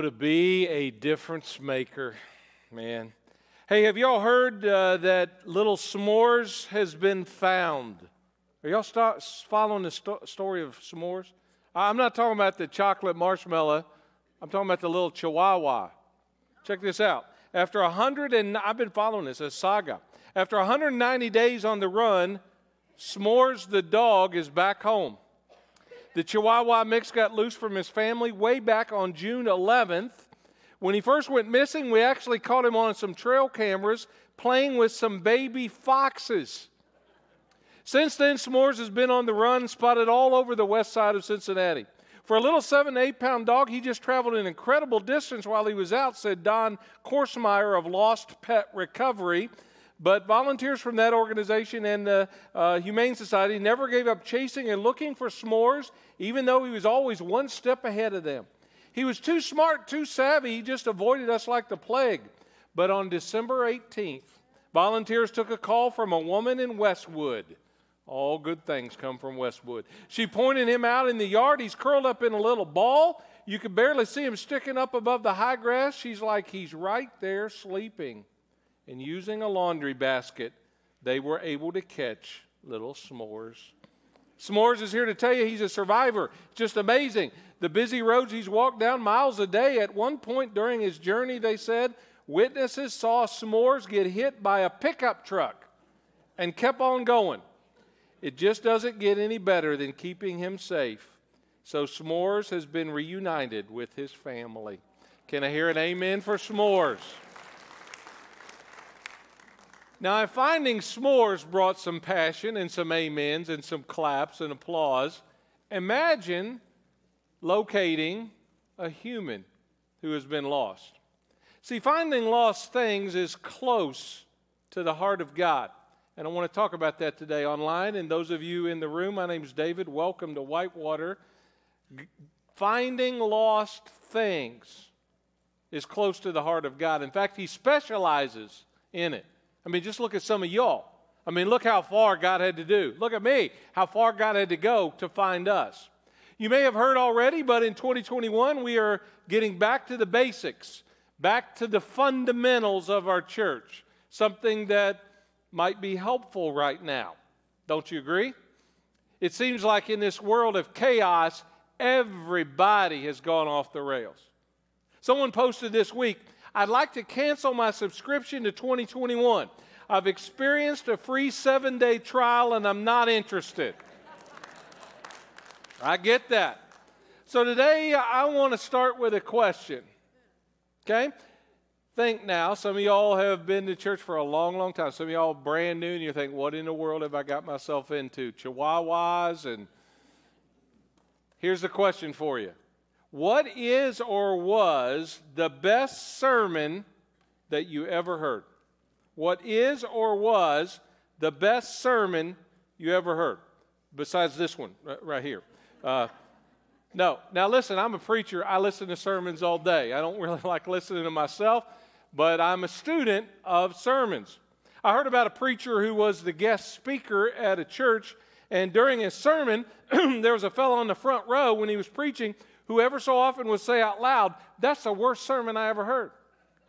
To be a difference maker, man. Hey, have y'all heard uh, that little s'mores has been found? Are y'all start following the sto- story of s'mores? I'm not talking about the chocolate marshmallow. I'm talking about the little chihuahua. Check this out. After 100 and I've been following this a saga. After 190 days on the run, S'mores the dog is back home. The Chihuahua mix got loose from his family way back on June 11th. When he first went missing, we actually caught him on some trail cameras playing with some baby foxes. Since then, S'mores has been on the run, spotted all over the west side of Cincinnati. For a little seven to eight pound dog, he just traveled an incredible distance while he was out, said Don Korsmeyer of Lost Pet Recovery. But volunteers from that organization and the uh, Humane Society never gave up chasing and looking for s'mores, even though he was always one step ahead of them. He was too smart, too savvy, he just avoided us like the plague. But on December 18th, volunteers took a call from a woman in Westwood. All good things come from Westwood. She pointed him out in the yard. He's curled up in a little ball. You could barely see him sticking up above the high grass. She's like, he's right there sleeping and using a laundry basket, they were able to catch little s'mores. S'mores is here to tell you he's a survivor. Just amazing. The busy roads he's walked down miles a day. At one point during his journey, they said witnesses saw S'mores get hit by a pickup truck and kept on going. It just doesn't get any better than keeping him safe. So S'mores has been reunited with his family. Can I hear an amen for S'mores? Now, finding s'mores brought some passion and some amens and some claps and applause. Imagine locating a human who has been lost. See, finding lost things is close to the heart of God. And I want to talk about that today online. And those of you in the room, my name is David. Welcome to Whitewater. Finding lost things is close to the heart of God. In fact, He specializes in it. I mean, just look at some of y'all. I mean, look how far God had to do. Look at me, how far God had to go to find us. You may have heard already, but in 2021, we are getting back to the basics, back to the fundamentals of our church, something that might be helpful right now. Don't you agree? It seems like in this world of chaos, everybody has gone off the rails. Someone posted this week I'd like to cancel my subscription to 2021. I've experienced a free seven day trial and I'm not interested. I get that. So today I want to start with a question. Okay? Think now, some of y'all have been to church for a long, long time. Some of y'all brand new and you think, what in the world have I got myself into? Chihuahuas and here's the question for you what is or was the best sermon that you ever heard? What is or was the best sermon you ever heard? Besides this one right here. Uh, no. Now, listen, I'm a preacher. I listen to sermons all day. I don't really like listening to myself, but I'm a student of sermons. I heard about a preacher who was the guest speaker at a church, and during his sermon, there was a fellow on the front row when he was preaching who ever so often would say out loud, That's the worst sermon I ever heard.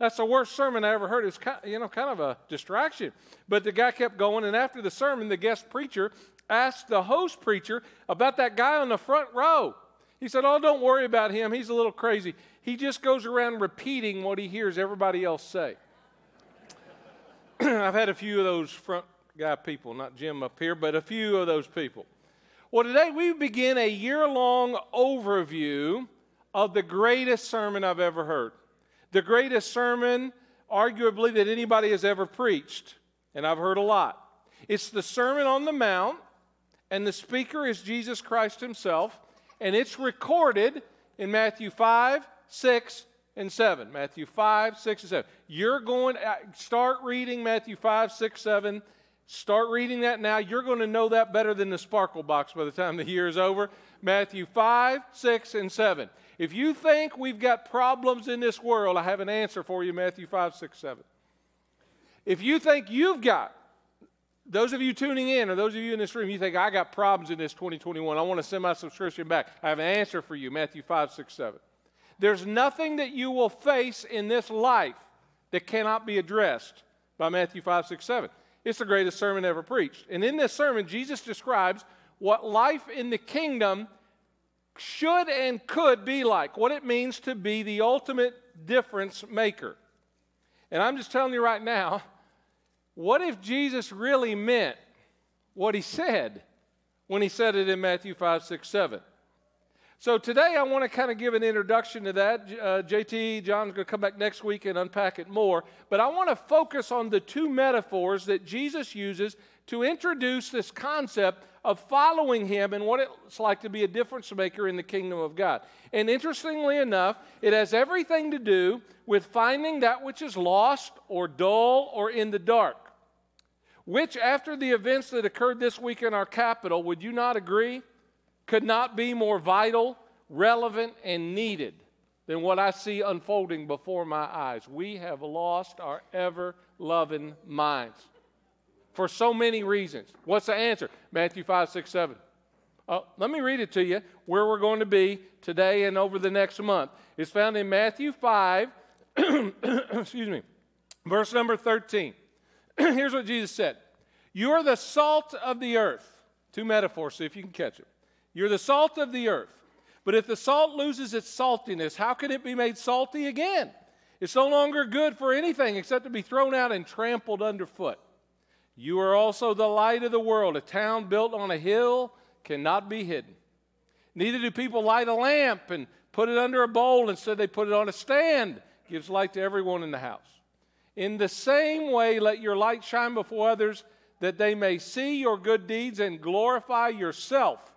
That's the worst sermon I ever heard. It's kind, you know, kind of a distraction. But the guy kept going, and after the sermon, the guest preacher asked the host preacher about that guy on the front row. He said, Oh, don't worry about him. He's a little crazy. He just goes around repeating what he hears everybody else say. I've had a few of those front guy people, not Jim up here, but a few of those people. Well, today we begin a year long overview of the greatest sermon I've ever heard. The greatest sermon, arguably, that anybody has ever preached. And I've heard a lot. It's the Sermon on the Mount, and the speaker is Jesus Christ himself. And it's recorded in Matthew 5, 6, and 7. Matthew 5, 6, and 7. You're going to uh, start reading Matthew 5, 6, 7 Start reading that now. You're going to know that better than the sparkle box by the time the year is over. Matthew 5, 6, and 7. If you think we've got problems in this world, I have an answer for you Matthew 5, 6, 7. If you think you've got, those of you tuning in or those of you in this room, you think I got problems in this 2021, I want to send my subscription back. I have an answer for you Matthew 5, 6, 7. There's nothing that you will face in this life that cannot be addressed by Matthew 5, 6, 7. It's the greatest sermon ever preached. And in this sermon, Jesus describes what life in the kingdom should and could be like, what it means to be the ultimate difference maker. And I'm just telling you right now, what if Jesus really meant what he said when he said it in Matthew 5, 6, 7? So today I want to kind of give an introduction to that. Uh, JT, John's going to come back next week and unpack it more. But I want to focus on the two metaphors that Jesus uses to introduce this concept of following him and what it's like to be a difference maker in the kingdom of God. And interestingly enough, it has everything to do with finding that which is lost or dull or in the dark. Which, after the events that occurred this week in our capital, would you not agree? Could not be more vital, relevant, and needed than what I see unfolding before my eyes. We have lost our ever loving minds for so many reasons. What's the answer? Matthew 5, 6, 7. Uh, let me read it to you where we're going to be today and over the next month. It's found in Matthew 5, excuse me, verse number 13. Here's what Jesus said You are the salt of the earth. Two metaphors, see if you can catch it. You're the salt of the earth. But if the salt loses its saltiness, how can it be made salty again? It's no longer good for anything except to be thrown out and trampled underfoot. You are also the light of the world. A town built on a hill cannot be hidden. Neither do people light a lamp and put it under a bowl. Instead, they put it on a stand. It gives light to everyone in the house. In the same way, let your light shine before others that they may see your good deeds and glorify yourself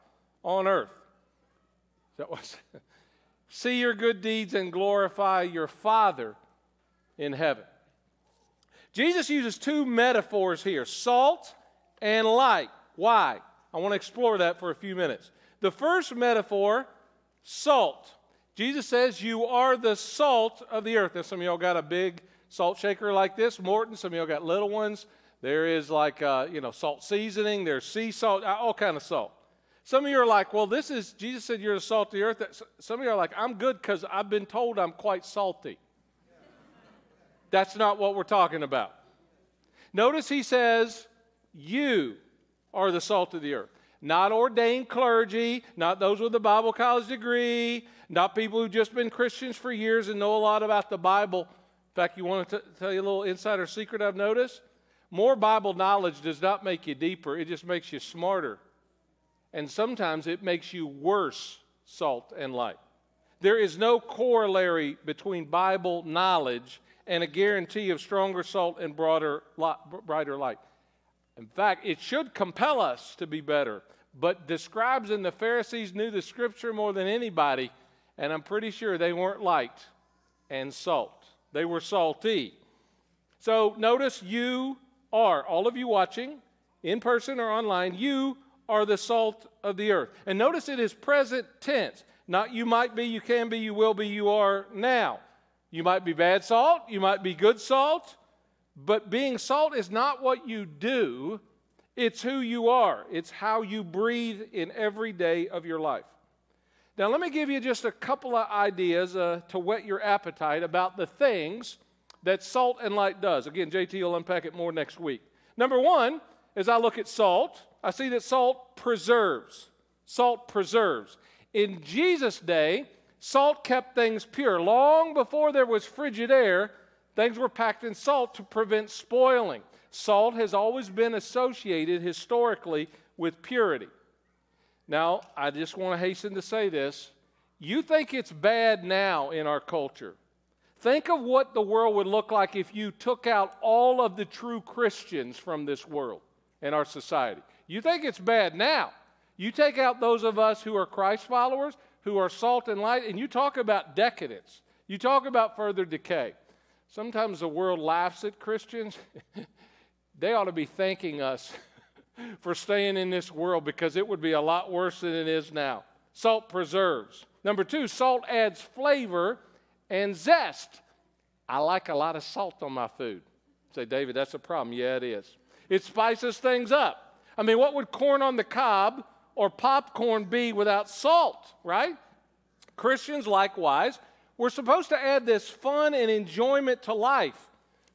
on earth. That see your good deeds and glorify your Father in heaven. Jesus uses two metaphors here salt and light. Why? I want to explore that for a few minutes. The first metaphor, salt. Jesus says, You are the salt of the earth. Now, some of y'all got a big salt shaker like this, Morton. Some of y'all got little ones. There is like, uh, you know, salt seasoning. There's sea salt, all kind of salt. Some of you are like, well, this is, Jesus said you're the salt of the earth. Some of you are like, I'm good because I've been told I'm quite salty. That's not what we're talking about. Notice he says, You are the salt of the earth. Not ordained clergy, not those with a Bible college degree, not people who've just been Christians for years and know a lot about the Bible. In fact, you want to t- tell you a little insider secret I've noticed? More Bible knowledge does not make you deeper, it just makes you smarter and sometimes it makes you worse salt and light. There is no corollary between Bible knowledge and a guarantee of stronger salt and broader, brighter light. In fact, it should compel us to be better. But the scribes and the Pharisees knew the scripture more than anybody, and I'm pretty sure they weren't light and salt. They were salty. So notice you are, all of you watching, in person or online, you are the salt of the earth. And notice it is present tense. Not you might be, you can be, you will be, you are now. You might be bad salt, you might be good salt, but being salt is not what you do, it's who you are. It's how you breathe in every day of your life. Now, let me give you just a couple of ideas uh, to whet your appetite about the things that salt and light does. Again, JT will unpack it more next week. Number one, as I look at salt, I see that salt preserves. Salt preserves. In Jesus' day, salt kept things pure. Long before there was frigid air, things were packed in salt to prevent spoiling. Salt has always been associated historically with purity. Now, I just want to hasten to say this. You think it's bad now in our culture. Think of what the world would look like if you took out all of the true Christians from this world and our society. You think it's bad now. You take out those of us who are Christ followers, who are salt and light, and you talk about decadence. You talk about further decay. Sometimes the world laughs at Christians. they ought to be thanking us for staying in this world because it would be a lot worse than it is now. Salt preserves. Number two, salt adds flavor and zest. I like a lot of salt on my food. Say, David, that's a problem. Yeah, it is. It spices things up. I mean, what would corn on the cob or popcorn be without salt, right? Christians, likewise, We're supposed to add this fun and enjoyment to life.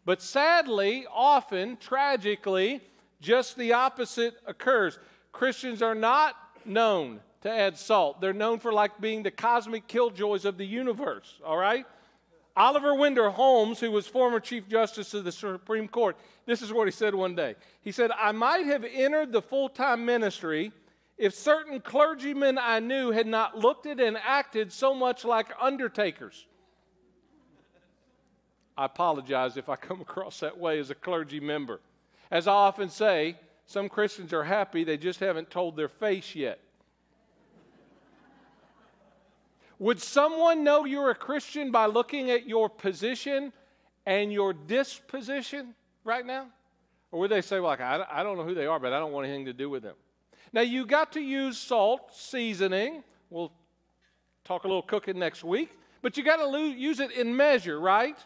But sadly, often, tragically, just the opposite occurs. Christians are not known to add salt. They're known for like being the cosmic killjoys of the universe, all right? Oliver Wendell Holmes, who was former Chief Justice of the Supreme Court, this is what he said one day. He said, I might have entered the full time ministry if certain clergymen I knew had not looked at and acted so much like undertakers. I apologize if I come across that way as a clergy member. As I often say, some Christians are happy, they just haven't told their face yet. Would someone know you're a Christian by looking at your position and your disposition right now? Or would they say, like, I, I don't know who they are, but I don't want anything to do with them? Now, you got to use salt seasoning. We'll talk a little cooking next week. But you got to lo- use it in measure, right?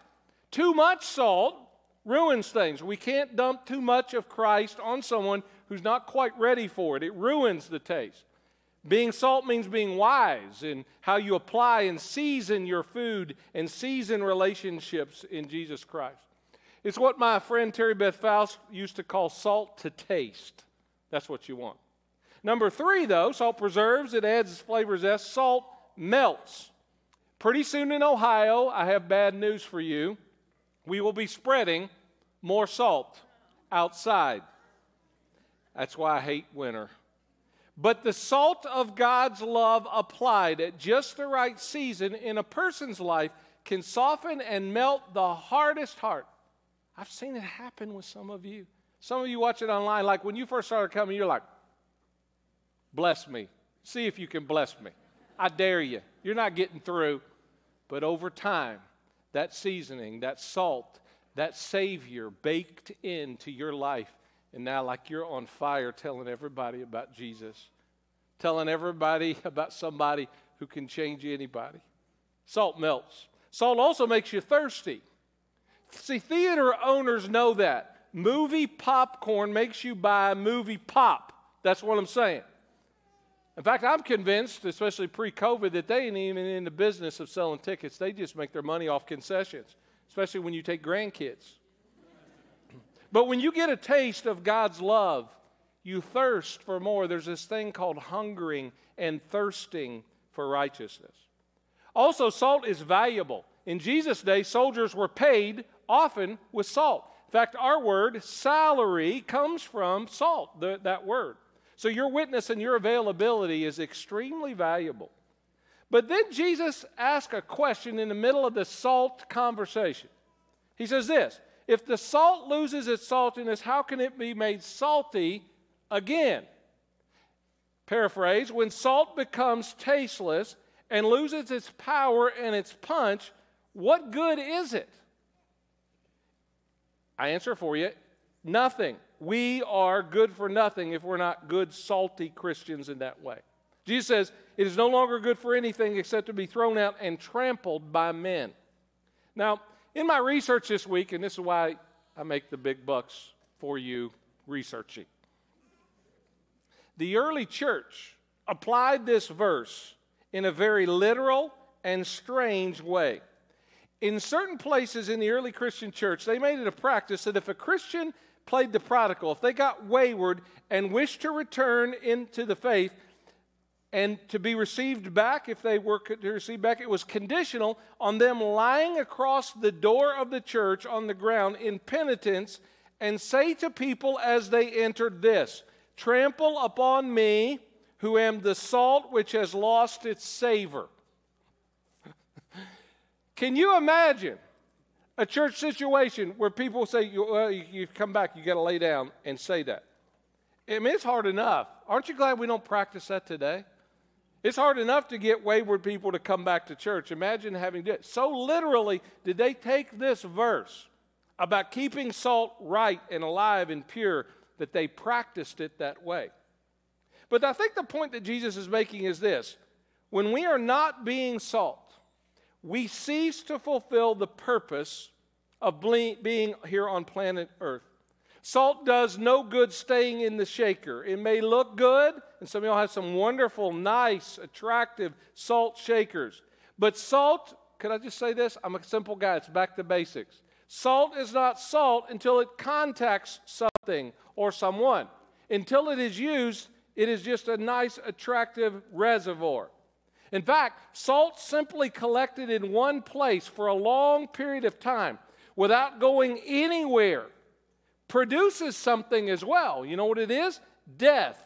Too much salt ruins things. We can't dump too much of Christ on someone who's not quite ready for it, it ruins the taste. Being salt means being wise in how you apply and season your food and season relationships in Jesus Christ. It's what my friend Terry Beth Faust used to call salt to taste. That's what you want. Number three, though, salt preserves, it adds flavor zest. Salt melts. Pretty soon in Ohio, I have bad news for you. We will be spreading more salt outside. That's why I hate winter. But the salt of God's love applied at just the right season in a person's life can soften and melt the hardest heart. I've seen it happen with some of you. Some of you watch it online, like when you first started coming, you're like, bless me. See if you can bless me. I dare you. You're not getting through. But over time, that seasoning, that salt, that Savior baked into your life and now, like you're on fire telling everybody about Jesus, telling everybody about somebody who can change anybody. Salt melts. Salt also makes you thirsty. See, theater owners know that. Movie popcorn makes you buy movie pop. That's what I'm saying. In fact, I'm convinced, especially pre COVID, that they ain't even in the business of selling tickets. They just make their money off concessions, especially when you take grandkids. But when you get a taste of God's love, you thirst for more. There's this thing called hungering and thirsting for righteousness. Also, salt is valuable. In Jesus' day, soldiers were paid often with salt. In fact, our word salary comes from salt, the, that word. So your witness and your availability is extremely valuable. But then Jesus asked a question in the middle of the salt conversation. He says this if the salt loses its saltiness, how can it be made salty again? Paraphrase When salt becomes tasteless and loses its power and its punch, what good is it? I answer for you nothing. We are good for nothing if we're not good, salty Christians in that way. Jesus says, It is no longer good for anything except to be thrown out and trampled by men. Now, in my research this week, and this is why I make the big bucks for you researching, the early church applied this verse in a very literal and strange way. In certain places in the early Christian church, they made it a practice that if a Christian played the prodigal, if they got wayward and wished to return into the faith, and to be received back, if they were to receive back, it was conditional on them lying across the door of the church on the ground in penitence and say to people as they entered this Trample upon me, who am the salt which has lost its savor. Can you imagine a church situation where people say, Well, you come back, you got to lay down and say that? I mean, it's hard enough. Aren't you glad we don't practice that today? It's hard enough to get wayward people to come back to church. Imagine having to So literally, did they take this verse about keeping salt right and alive and pure that they practiced it that way? But I think the point that Jesus is making is this when we are not being salt, we cease to fulfill the purpose of being here on planet Earth. Salt does no good staying in the shaker. It may look good, and some of y'all have some wonderful, nice, attractive salt shakers. But salt Could I just say this? I'm a simple guy. It's back to basics. Salt is not salt until it contacts something or someone. Until it is used, it is just a nice, attractive reservoir. In fact, salt simply collected in one place for a long period of time without going anywhere produces something as well. You know what it is? Death.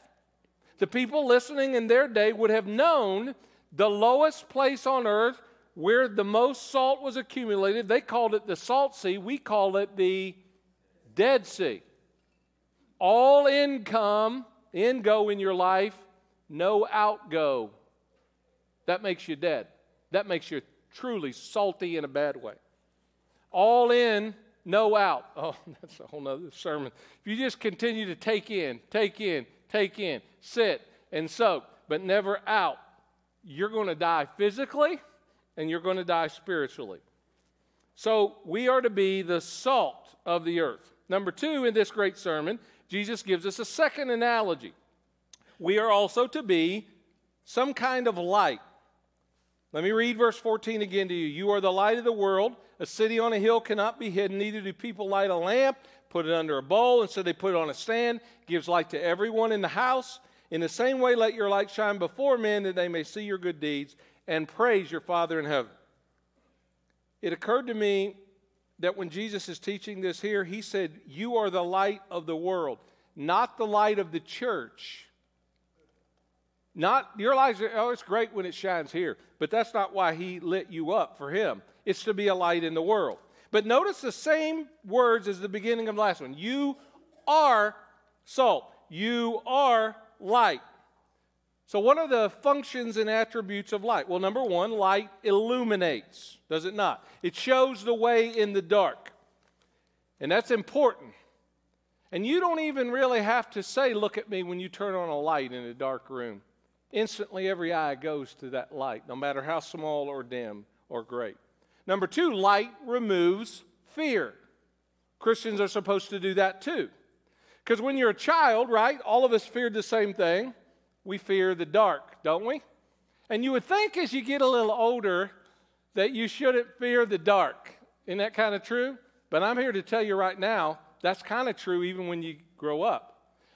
The people listening in their day would have known the lowest place on earth where the most salt was accumulated. They called it the Salt Sea. We call it the Dead Sea. All income, in go in your life, no outgo. That makes you dead. That makes you truly salty in a bad way. All in, no out. Oh, that's a whole nother sermon. If you just continue to take in, take in, take in, sit and soak, but never out, you're going to die physically and you're going to die spiritually. So we are to be the salt of the earth. Number two, in this great sermon, Jesus gives us a second analogy. We are also to be some kind of light. Let me read verse 14 again to you. You are the light of the world. A city on a hill cannot be hidden, neither do people light a lamp, put it under a bowl, and so they put it on a stand, gives light to everyone in the house. In the same way, let your light shine before men that they may see your good deeds and praise your Father in heaven. It occurred to me that when Jesus is teaching this here, he said, You are the light of the world, not the light of the church. Not your light, oh, it's great when it shines here, but that's not why he lit you up for him. It's to be a light in the world. But notice the same words as the beginning of the last one. You are salt. You are light. So, what are the functions and attributes of light? Well, number one, light illuminates, does it not? It shows the way in the dark. And that's important. And you don't even really have to say, Look at me, when you turn on a light in a dark room. Instantly, every eye goes to that light, no matter how small or dim or great. Number two, light removes fear. Christians are supposed to do that too. Because when you're a child, right, all of us feared the same thing. We fear the dark, don't we? And you would think as you get a little older that you shouldn't fear the dark. Isn't that kind of true? But I'm here to tell you right now, that's kind of true even when you grow up.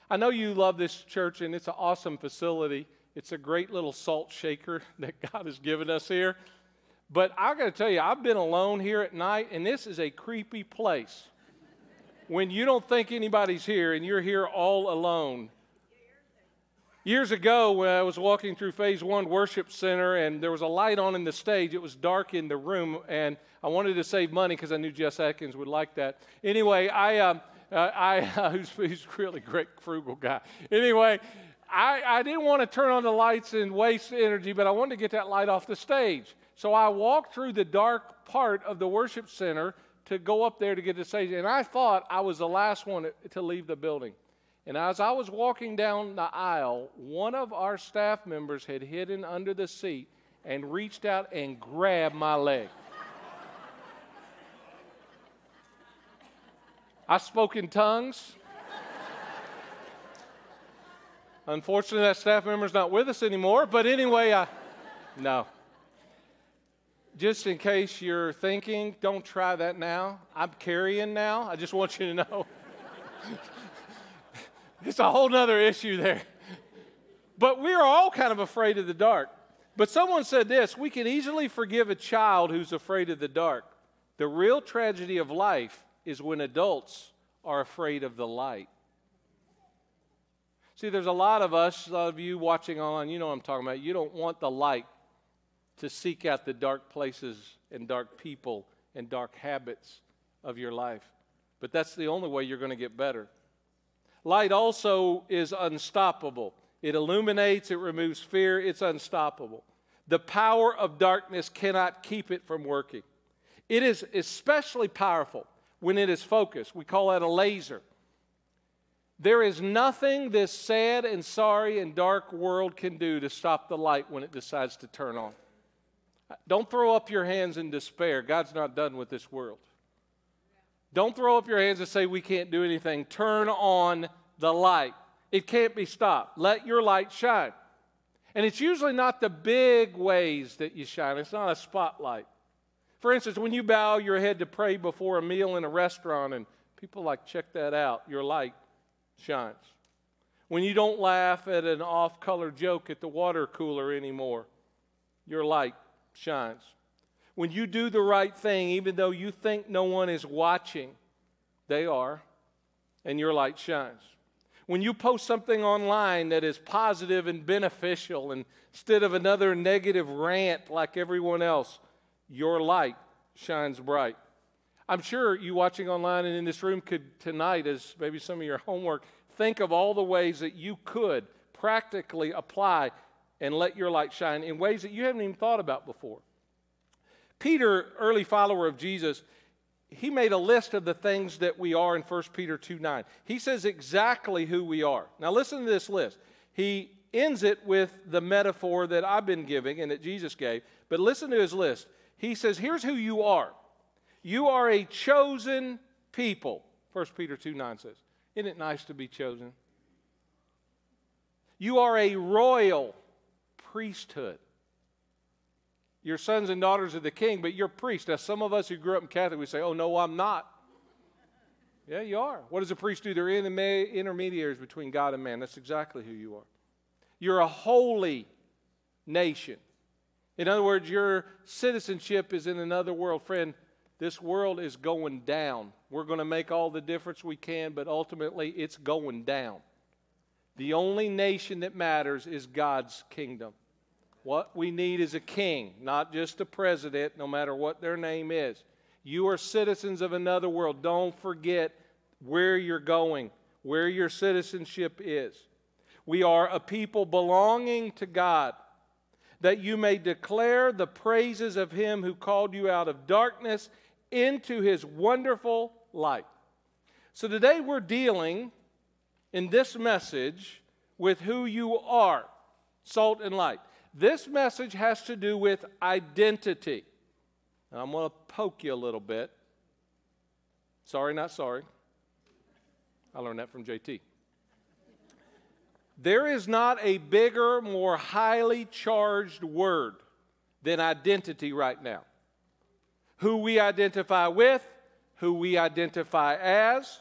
I know you love this church and it's an awesome facility. It's a great little salt shaker that God has given us here. But I got to tell you, I've been alone here at night, and this is a creepy place when you don't think anybody's here and you're here all alone. Years ago, when I was walking through Phase One Worship Center and there was a light on in the stage, it was dark in the room, and I wanted to save money because I knew Jess Atkins would like that. Anyway, I, um, uh, I uh, who's, really great, frugal guy. Anyway, I, I didn't want to turn on the lights and waste energy, but I wanted to get that light off the stage. So I walked through the dark part of the worship center to go up there to get the stage. And I thought I was the last one to leave the building. And as I was walking down the aisle, one of our staff members had hidden under the seat and reached out and grabbed my leg. I spoke in tongues. Unfortunately, that staff member's not with us anymore, but anyway, I, no just in case you're thinking, don't try that now. I'm carrying now. I just want you to know. it's a whole other issue there. But we are all kind of afraid of the dark. But someone said this we can easily forgive a child who's afraid of the dark. The real tragedy of life is when adults are afraid of the light. See, there's a lot of us, a lot of you watching online, you know what I'm talking about. You don't want the light to seek out the dark places and dark people and dark habits of your life. But that's the only way you're going to get better. Light also is unstoppable. It illuminates, it removes fear, it's unstoppable. The power of darkness cannot keep it from working. It is especially powerful when it is focused. We call that a laser. There is nothing this sad and sorry and dark world can do to stop the light when it decides to turn on. Don't throw up your hands in despair. God's not done with this world. Don't throw up your hands and say, We can't do anything. Turn on the light. It can't be stopped. Let your light shine. And it's usually not the big ways that you shine, it's not a spotlight. For instance, when you bow your head to pray before a meal in a restaurant and people like, check that out, your light shines. When you don't laugh at an off color joke at the water cooler anymore, your light shines. When you do the right thing, even though you think no one is watching, they are, and your light shines. When you post something online that is positive and beneficial instead of another negative rant like everyone else, your light shines bright. I'm sure you watching online and in this room could tonight, as maybe some of your homework, think of all the ways that you could practically apply and let your light shine in ways that you haven't even thought about before. Peter, early follower of Jesus, he made a list of the things that we are in 1 Peter 2 9. He says exactly who we are. Now, listen to this list. He ends it with the metaphor that I've been giving and that Jesus gave, but listen to his list. He says, Here's who you are you are a chosen people. 1 Peter 2 9 says. Isn't it nice to be chosen? You are a royal priesthood. You're sons and daughters of the king, but you're priests. Now, some of us who grew up in Catholic, we say, oh, no, I'm not. Yeah, you are. What does a priest do? They're intermediaries between God and man. That's exactly who you are. You're a holy nation. In other words, your citizenship is in another world. Friend, this world is going down. We're going to make all the difference we can, but ultimately it's going down. The only nation that matters is God's kingdom. What we need is a king, not just a president, no matter what their name is. You are citizens of another world. Don't forget where you're going, where your citizenship is. We are a people belonging to God, that you may declare the praises of him who called you out of darkness into his wonderful light. So today we're dealing in this message with who you are, salt and light. This message has to do with identity. And I'm going to poke you a little bit. Sorry, not sorry. I learned that from JT. There is not a bigger, more highly charged word than identity right now. Who we identify with, who we identify as,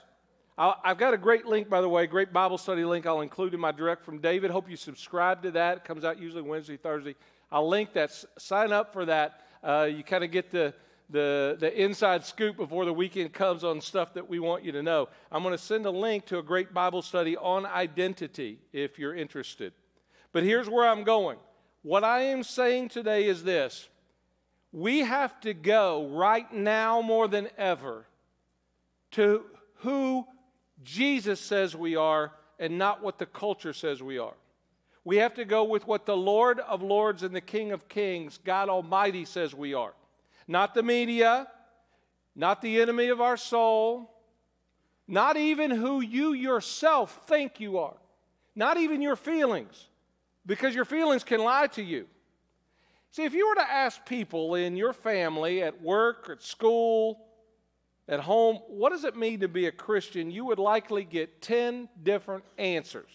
i have got a great link, by the way, great Bible study link I'll include in my direct from David. Hope you subscribe to that. It comes out usually Wednesday, Thursday. I'll link that. sign up for that. Uh, you kind of get the, the, the inside scoop before the weekend comes on stuff that we want you to know. I'm going to send a link to a great Bible study on identity if you're interested. But here's where I'm going. What I am saying today is this we have to go right now more than ever to who Jesus says we are and not what the culture says we are. We have to go with what the Lord of Lords and the King of Kings, God Almighty, says we are. Not the media, not the enemy of our soul, not even who you yourself think you are, not even your feelings, because your feelings can lie to you. See, if you were to ask people in your family, at work, at school, at home, what does it mean to be a Christian? You would likely get 10 different answers.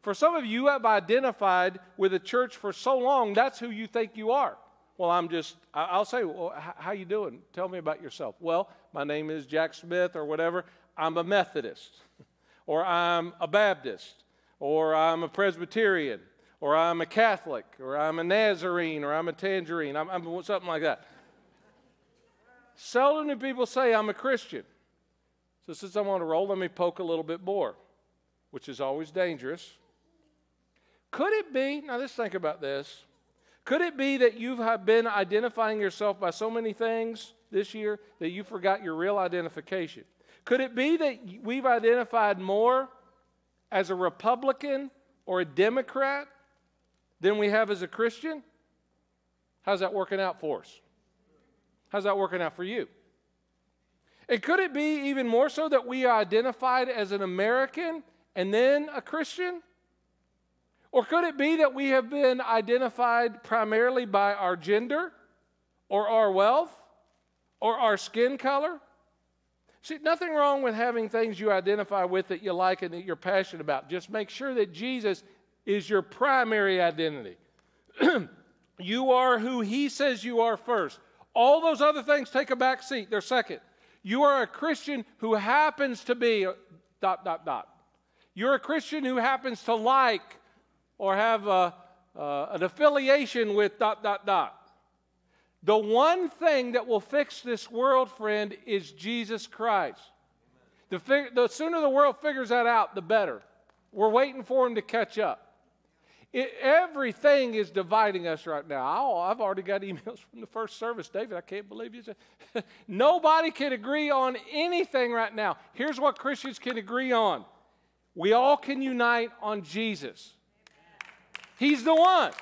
For some of you, have identified with a church for so long, that's who you think you are. Well, I'm just, I'll say, well, how you doing? Tell me about yourself. Well, my name is Jack Smith or whatever. I'm a Methodist, or I'm a Baptist, or I'm a Presbyterian, or I'm a Catholic, or I'm a Nazarene, or I'm a Tangerine. I'm, I'm something like that. Seldom do people say, I'm a Christian. So, since I'm on a roll, let me poke a little bit more, which is always dangerous. Could it be, now let's think about this. Could it be that you've been identifying yourself by so many things this year that you forgot your real identification? Could it be that we've identified more as a Republican or a Democrat than we have as a Christian? How's that working out for us? How's that working out for you? And could it be even more so that we are identified as an American and then a Christian? Or could it be that we have been identified primarily by our gender or our wealth or our skin color? See, nothing wrong with having things you identify with that you like and that you're passionate about. Just make sure that Jesus is your primary identity. you are who He says you are first. All those other things take a back seat. They're second. You are a Christian who happens to be dot, dot, dot. You're a Christian who happens to like or have a, uh, an affiliation with dot, dot, dot. The one thing that will fix this world, friend, is Jesus Christ. The, fig- the sooner the world figures that out, the better. We're waiting for him to catch up. It, everything is dividing us right now. Oh, I've already got emails from the first service. David, I can't believe you said. Nobody can agree on anything right now. Here's what Christians can agree on we all can unite on Jesus. He's the one.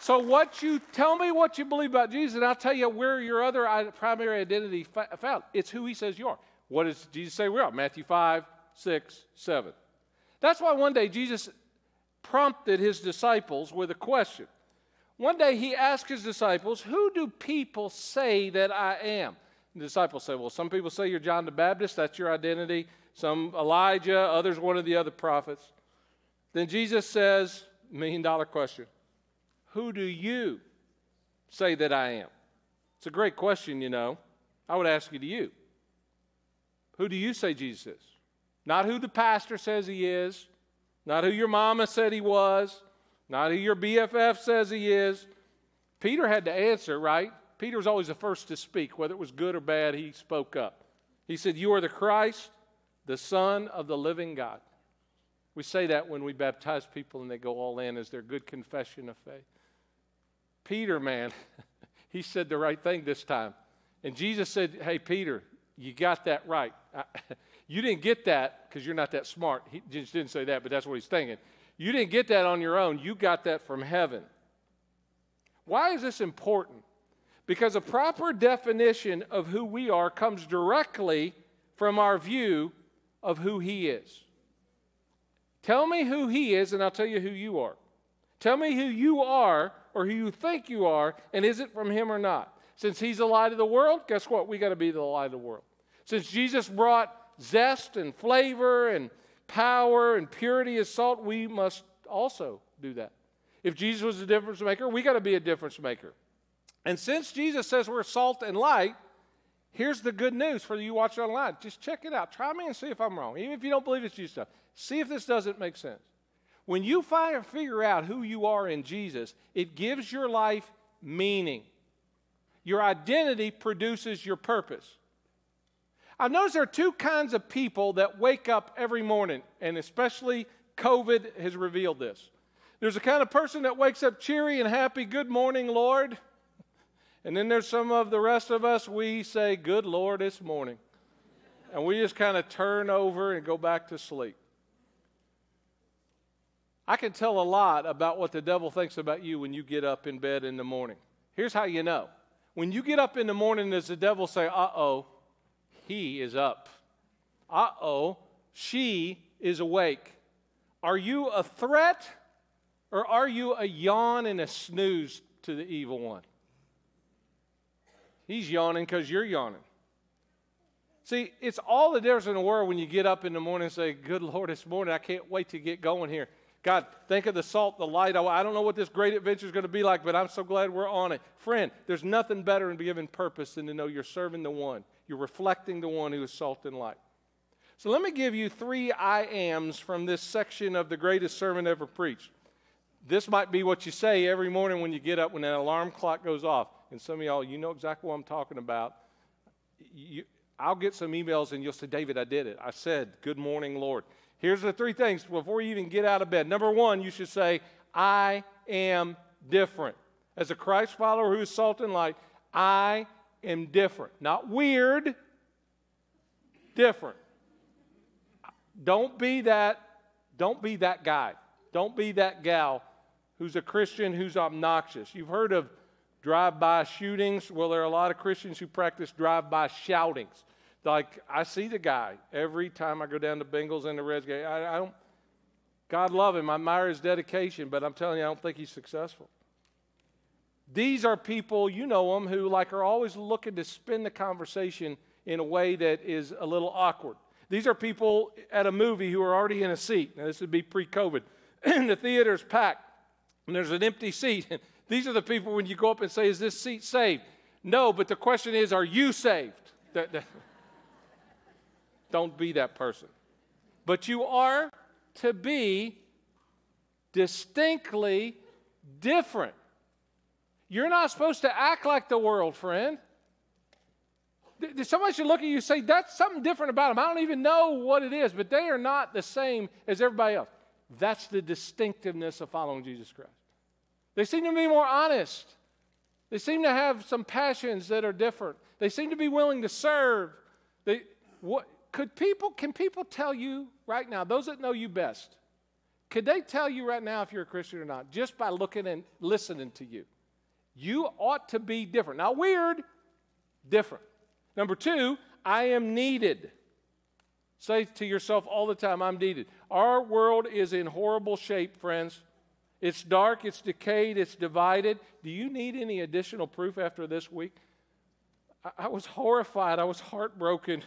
So, what you tell me what you believe about Jesus, and I'll tell you where your other primary identity found. It's who he says you are. What does Jesus say we are? Matthew 5, 6, 7. That's why one day Jesus prompted his disciples with a question. One day he asked his disciples, Who do people say that I am? The disciples say, Well, some people say you're John the Baptist, that's your identity. Some Elijah, others one of the other prophets. Then Jesus says, Million dollar question Who do you say that I am? It's a great question, you know. I would ask you to you. Who do you say Jesus is? Not who the pastor says he is, not who your mama said he was, not who your BFF says he is. Peter had to answer, right? Peter was always the first to speak. Whether it was good or bad, he spoke up. He said, You are the Christ, the Son of the living God. We say that when we baptize people and they go all in as their good confession of faith. Peter, man, he said the right thing this time. And Jesus said, Hey, Peter, you got that right. You didn't get that because you're not that smart. He just didn't say that, but that's what he's thinking. You didn't get that on your own. You got that from heaven. Why is this important? Because a proper definition of who we are comes directly from our view of who he is. Tell me who he is, and I'll tell you who you are. Tell me who you are or who you think you are, and is it from him or not? Since he's the light of the world, guess what? We got to be the light of the world. Since Jesus brought zest and flavor and power and purity as salt, we must also do that. If Jesus was a difference maker, we got to be a difference maker. And since Jesus says we're salt and light, here's the good news for you watching online. Just check it out. Try me and see if I'm wrong. Even if you don't believe it's Jesus stuff, see if this doesn't make sense. When you find figure out who you are in Jesus, it gives your life meaning. Your identity produces your purpose. I've noticed there are two kinds of people that wake up every morning, and especially COVID has revealed this. There's a kind of person that wakes up cheery and happy, good morning, Lord. And then there's some of the rest of us, we say, good Lord, it's morning. And we just kind of turn over and go back to sleep. I can tell a lot about what the devil thinks about you when you get up in bed in the morning. Here's how you know. When you get up in the morning, does the devil say, uh oh, he is up. Uh oh, she is awake. Are you a threat or are you a yawn and a snooze to the evil one? He's yawning because you're yawning. See, it's all the difference in the world when you get up in the morning and say, Good Lord, it's morning. I can't wait to get going here. God, think of the salt, the light. I don't know what this great adventure is going to be like, but I'm so glad we're on it. Friend, there's nothing better in giving purpose than to know you're serving the one you're reflecting the one who is salt and light. So let me give you three I ams from this section of the greatest sermon ever preached. This might be what you say every morning when you get up when that alarm clock goes off. And some of y'all, you know exactly what I'm talking about. You, I'll get some emails and you'll say, David, I did it. I said, Good morning, Lord. Here's the three things before you even get out of bed. Number one, you should say, I am different. As a Christ follower who is salt and light, I am different. Not weird, different. Don't be that don't be that guy. Don't be that gal who's a Christian who's obnoxious. You've heard of drive-by shootings. Well, there are a lot of Christians who practice drive-by shoutings. Like I see the guy every time I go down to Bengals and the Reds game. I, I don't. God love him. I admire his dedication, but I'm telling you, I don't think he's successful. These are people, you know them, who like are always looking to spin the conversation in a way that is a little awkward. These are people at a movie who are already in a seat. Now, this would be pre COVID. And the theater's packed. and there's an empty seat. These are the people when you go up and say, Is this seat saved? No, but the question is, Are you saved? Don't be that person. But you are to be distinctly different. You're not supposed to act like the world, friend. Somebody should look at you and say, That's something different about them. I don't even know what it is, but they are not the same as everybody else. That's the distinctiveness of following Jesus Christ. They seem to be more honest. They seem to have some passions that are different. They seem to be willing to serve. They, what, could people, can people tell you right now, those that know you best, could they tell you right now if you're a Christian or not, just by looking and listening to you? You ought to be different. Not weird, different. Number two, I am needed. Say to yourself all the time, I'm needed. Our world is in horrible shape, friends. It's dark, it's decayed, it's divided. Do you need any additional proof after this week? I, I was horrified, I was heartbroken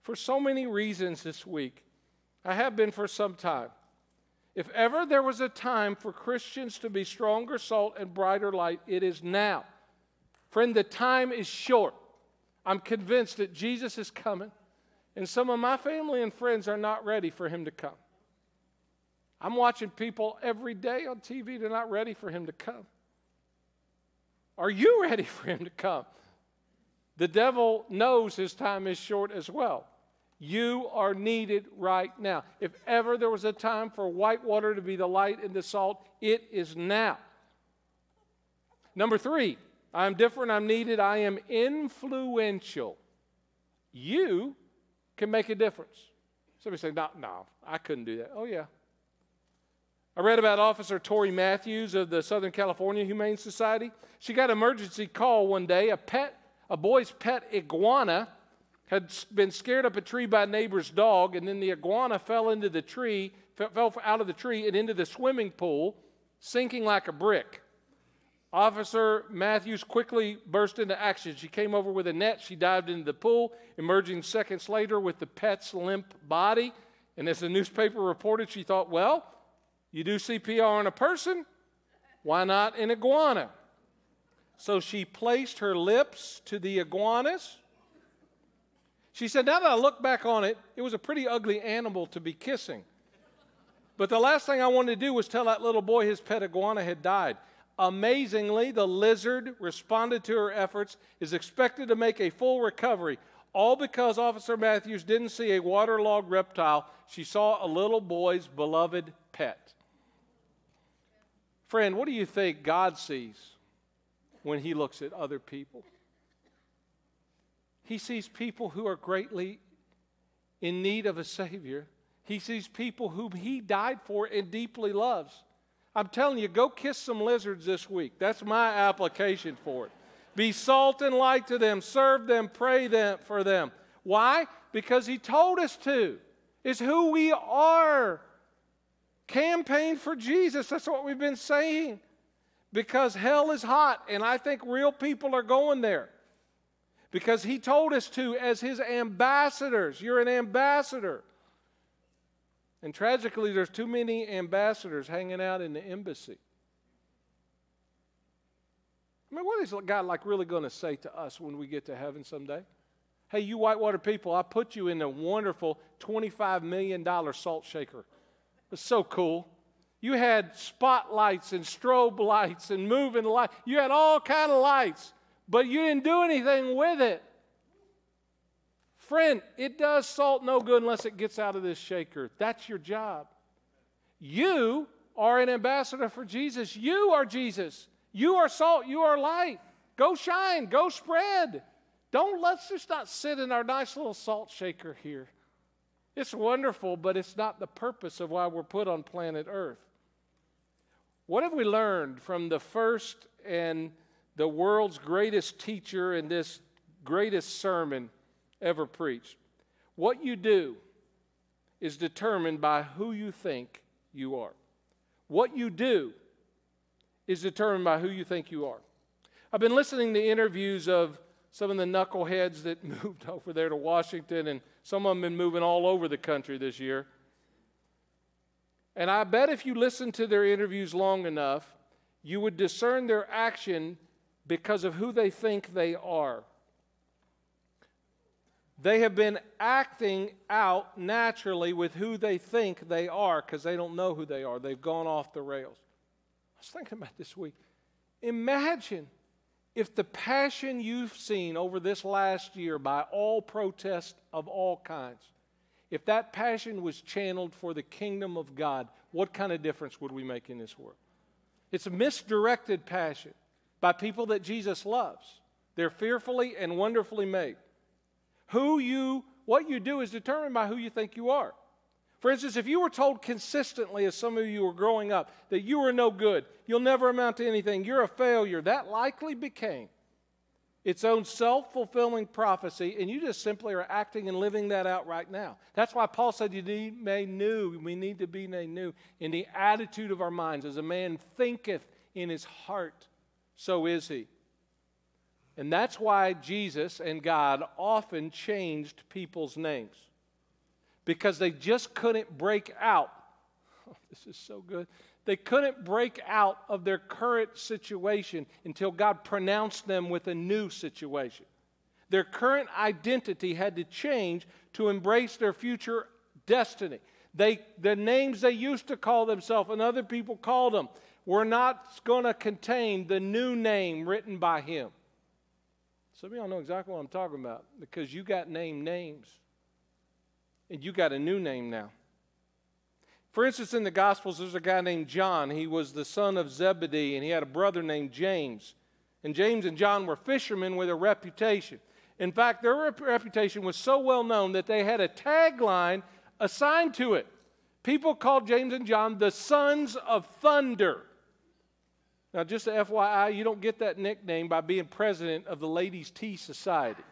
for so many reasons this week. I have been for some time. If ever there was a time for Christians to be stronger salt and brighter light, it is now. Friend, the time is short. I'm convinced that Jesus is coming, and some of my family and friends are not ready for him to come. I'm watching people every day on TV, they're not ready for him to come. Are you ready for him to come? The devil knows his time is short as well. You are needed right now. If ever there was a time for Whitewater to be the light and the salt, it is now. Number three, I'm different, I'm needed, I am influential. You can make a difference. Somebody say, no, no, I couldn't do that. Oh, yeah. I read about Officer Tori Matthews of the Southern California Humane Society. She got an emergency call one day. A pet, a boy's pet iguana had been scared up a tree by a neighbor's dog, and then the iguana fell into the tree, fell out of the tree and into the swimming pool, sinking like a brick. Officer Matthews quickly burst into action. She came over with a net. She dived into the pool, emerging seconds later with the pet's limp body. And as the newspaper reported, she thought, well, you do CPR on a person, why not an iguana? So she placed her lips to the iguana's she said, Now that I look back on it, it was a pretty ugly animal to be kissing. But the last thing I wanted to do was tell that little boy his pet iguana had died. Amazingly, the lizard responded to her efforts, is expected to make a full recovery, all because Officer Matthews didn't see a waterlogged reptile. She saw a little boy's beloved pet. Friend, what do you think God sees when He looks at other people? He sees people who are greatly in need of a Savior. He sees people whom He died for and deeply loves. I'm telling you, go kiss some lizards this week. That's my application for it. Be salt and light to them, serve them, pray them for them. Why? Because He told us to. It's who we are. Campaign for Jesus. That's what we've been saying. Because hell is hot, and I think real people are going there because he told us to as his ambassadors. You're an ambassador. And tragically, there's too many ambassadors hanging out in the embassy. I mean, what is God like really going to say to us when we get to heaven someday? Hey, you Whitewater people, I put you in a wonderful $25 million salt shaker. It's so cool. You had spotlights and strobe lights and moving lights. You had all kind of lights but you didn't do anything with it. Friend, it does salt no good unless it gets out of this shaker. That's your job. You are an ambassador for Jesus. You are Jesus. You are salt. You are light. Go shine. Go spread. Don't let's just not sit in our nice little salt shaker here. It's wonderful, but it's not the purpose of why we're put on planet Earth. What have we learned from the first and the world's greatest teacher and this greatest sermon ever preached. What you do is determined by who you think you are. What you do is determined by who you think you are. I've been listening to interviews of some of the knuckleheads that moved over there to Washington, and some of them been moving all over the country this year. And I bet if you listen to their interviews long enough, you would discern their action because of who they think they are. They have been acting out naturally with who they think they are because they don't know who they are. They've gone off the rails. I was thinking about this week. Imagine if the passion you've seen over this last year by all protests of all kinds, if that passion was channeled for the kingdom of God, what kind of difference would we make in this world? It's a misdirected passion by people that Jesus loves. They're fearfully and wonderfully made. Who you, what you do is determined by who you think you are. For instance, if you were told consistently, as some of you were growing up, that you were no good, you'll never amount to anything, you're a failure, that likely became its own self fulfilling prophecy, and you just simply are acting and living that out right now. That's why Paul said you need made new. We need to be made new in the attitude of our minds. As a man thinketh in his heart, so is he. And that's why Jesus and God often changed people's names because they just couldn't break out. Oh, this is so good. They couldn't break out of their current situation until God pronounced them with a new situation. Their current identity had to change to embrace their future destiny. They, the names they used to call themselves and other people called them were not going to contain the new name written by Him. Some of y'all know exactly what I'm talking about because you got named names. And you got a new name now. For instance, in the Gospels, there's a guy named John. He was the son of Zebedee, and he had a brother named James. And James and John were fishermen with a reputation. In fact, their reputation was so well known that they had a tagline assigned to it. People called James and John the sons of thunder. Now, just FYI, you don't get that nickname by being president of the Ladies' Tea Society.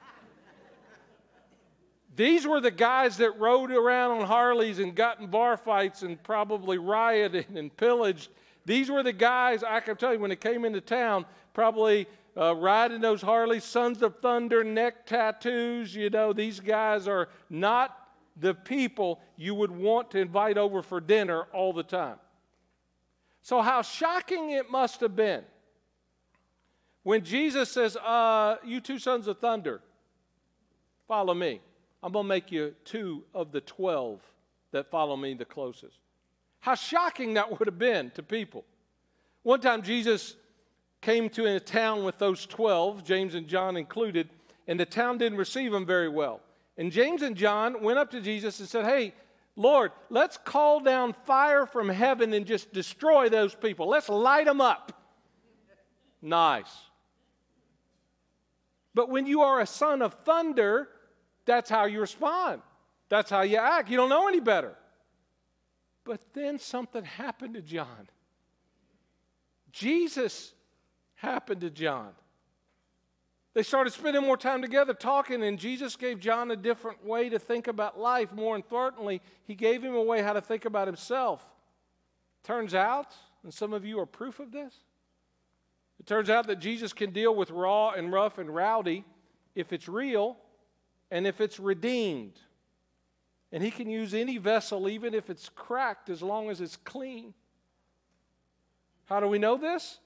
These were the guys that rode around on Harleys and got in bar fights and probably rioted and pillaged. These were the guys, I can tell you, when they came into town, probably uh, riding those Harleys, Sons of Thunder, neck tattoos. You know, these guys are not the people you would want to invite over for dinner all the time. So, how shocking it must have been when Jesus says, uh, You two sons of thunder, follow me. I'm going to make you two of the 12 that follow me the closest. How shocking that would have been to people. One time, Jesus came to a town with those 12, James and John included, and the town didn't receive him very well. And James and John went up to Jesus and said, Hey, Lord, let's call down fire from heaven and just destroy those people. Let's light them up. Nice. But when you are a son of thunder, that's how you respond. That's how you act. You don't know any better. But then something happened to John. Jesus happened to John. They started spending more time together talking, and Jesus gave John a different way to think about life. More importantly, he gave him a way how to think about himself. Turns out, and some of you are proof of this, it turns out that Jesus can deal with raw and rough and rowdy if it's real and if it's redeemed. And he can use any vessel, even if it's cracked, as long as it's clean. How do we know this?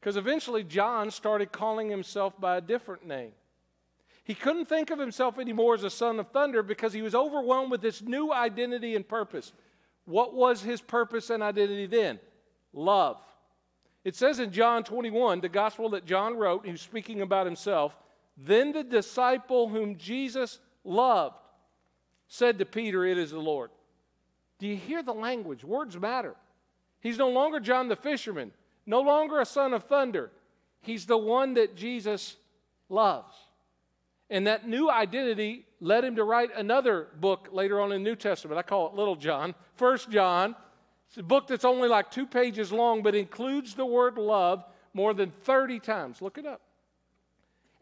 Because eventually John started calling himself by a different name. He couldn't think of himself anymore as a son of thunder because he was overwhelmed with this new identity and purpose. What was his purpose and identity then? Love. It says in John 21, the gospel that John wrote, he was speaking about himself, then the disciple whom Jesus loved said to Peter, It is the Lord. Do you hear the language? Words matter. He's no longer John the fisherman no longer a son of thunder. He's the one that Jesus loves. And that new identity led him to write another book later on in the New Testament. I call it Little John, First John. It's a book that's only like two pages long, but includes the word love more than 30 times. Look it up.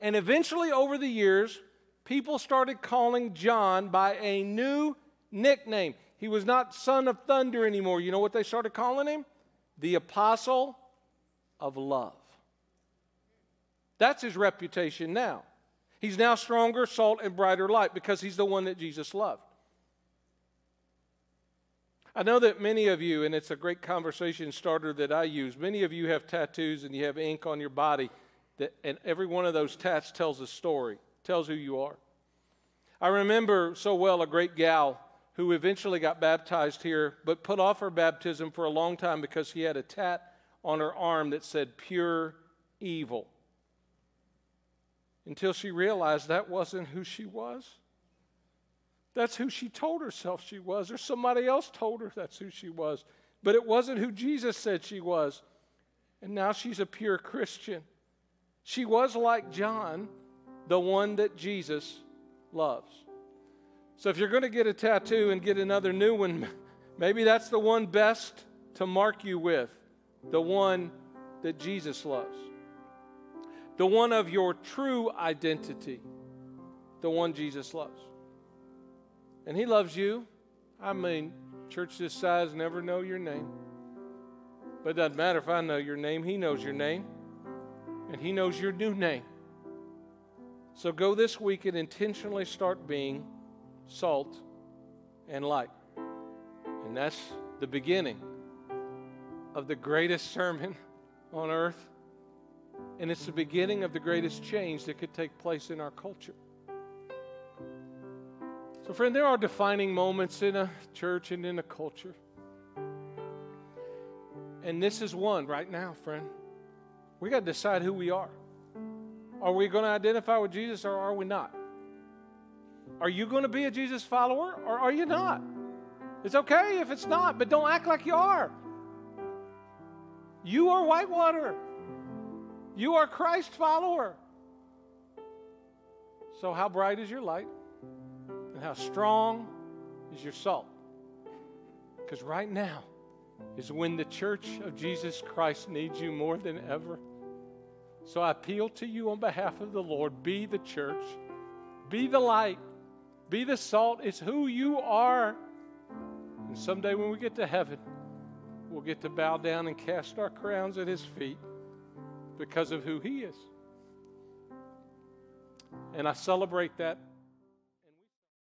And eventually, over the years, people started calling John by a new nickname. He was not Son of Thunder anymore. You know what they started calling him? The Apostle of love. That's his reputation now. He's now stronger, salt, and brighter light because he's the one that Jesus loved. I know that many of you, and it's a great conversation starter that I use, many of you have tattoos and you have ink on your body, that, and every one of those tats tells a story, tells who you are. I remember so well a great gal who eventually got baptized here, but put off her baptism for a long time because she had a tat on her arm that said pure evil. Until she realized that wasn't who she was. That's who she told herself she was, or somebody else told her that's who she was. But it wasn't who Jesus said she was. And now she's a pure Christian. She was like John, the one that Jesus loves. So if you're going to get a tattoo and get another new one, maybe that's the one best to mark you with, the one that Jesus loves, the one of your true identity, the one Jesus loves. And He loves you. I mean, church this size never know your name. But it doesn't matter if I know your name, He knows your name, and He knows your new name. So go this week and intentionally start being salt, and light. And that's the beginning of the greatest sermon on earth. And it's the beginning of the greatest change that could take place in our culture. So, friend, there are defining moments in a church and in a culture. And this is one right now, friend. We got to decide who we are. Are we going to identify with Jesus or are we not? Are you going to be a Jesus follower or are you not? It's okay if it's not, but don't act like you are. You are whitewater. You are Christ follower. So, how bright is your light? And how strong is your salt? Because right now is when the church of Jesus Christ needs you more than ever. So, I appeal to you on behalf of the Lord be the church, be the light. Be the salt. It's who you are. And someday when we get to heaven, we'll get to bow down and cast our crowns at his feet because of who he is. And I celebrate that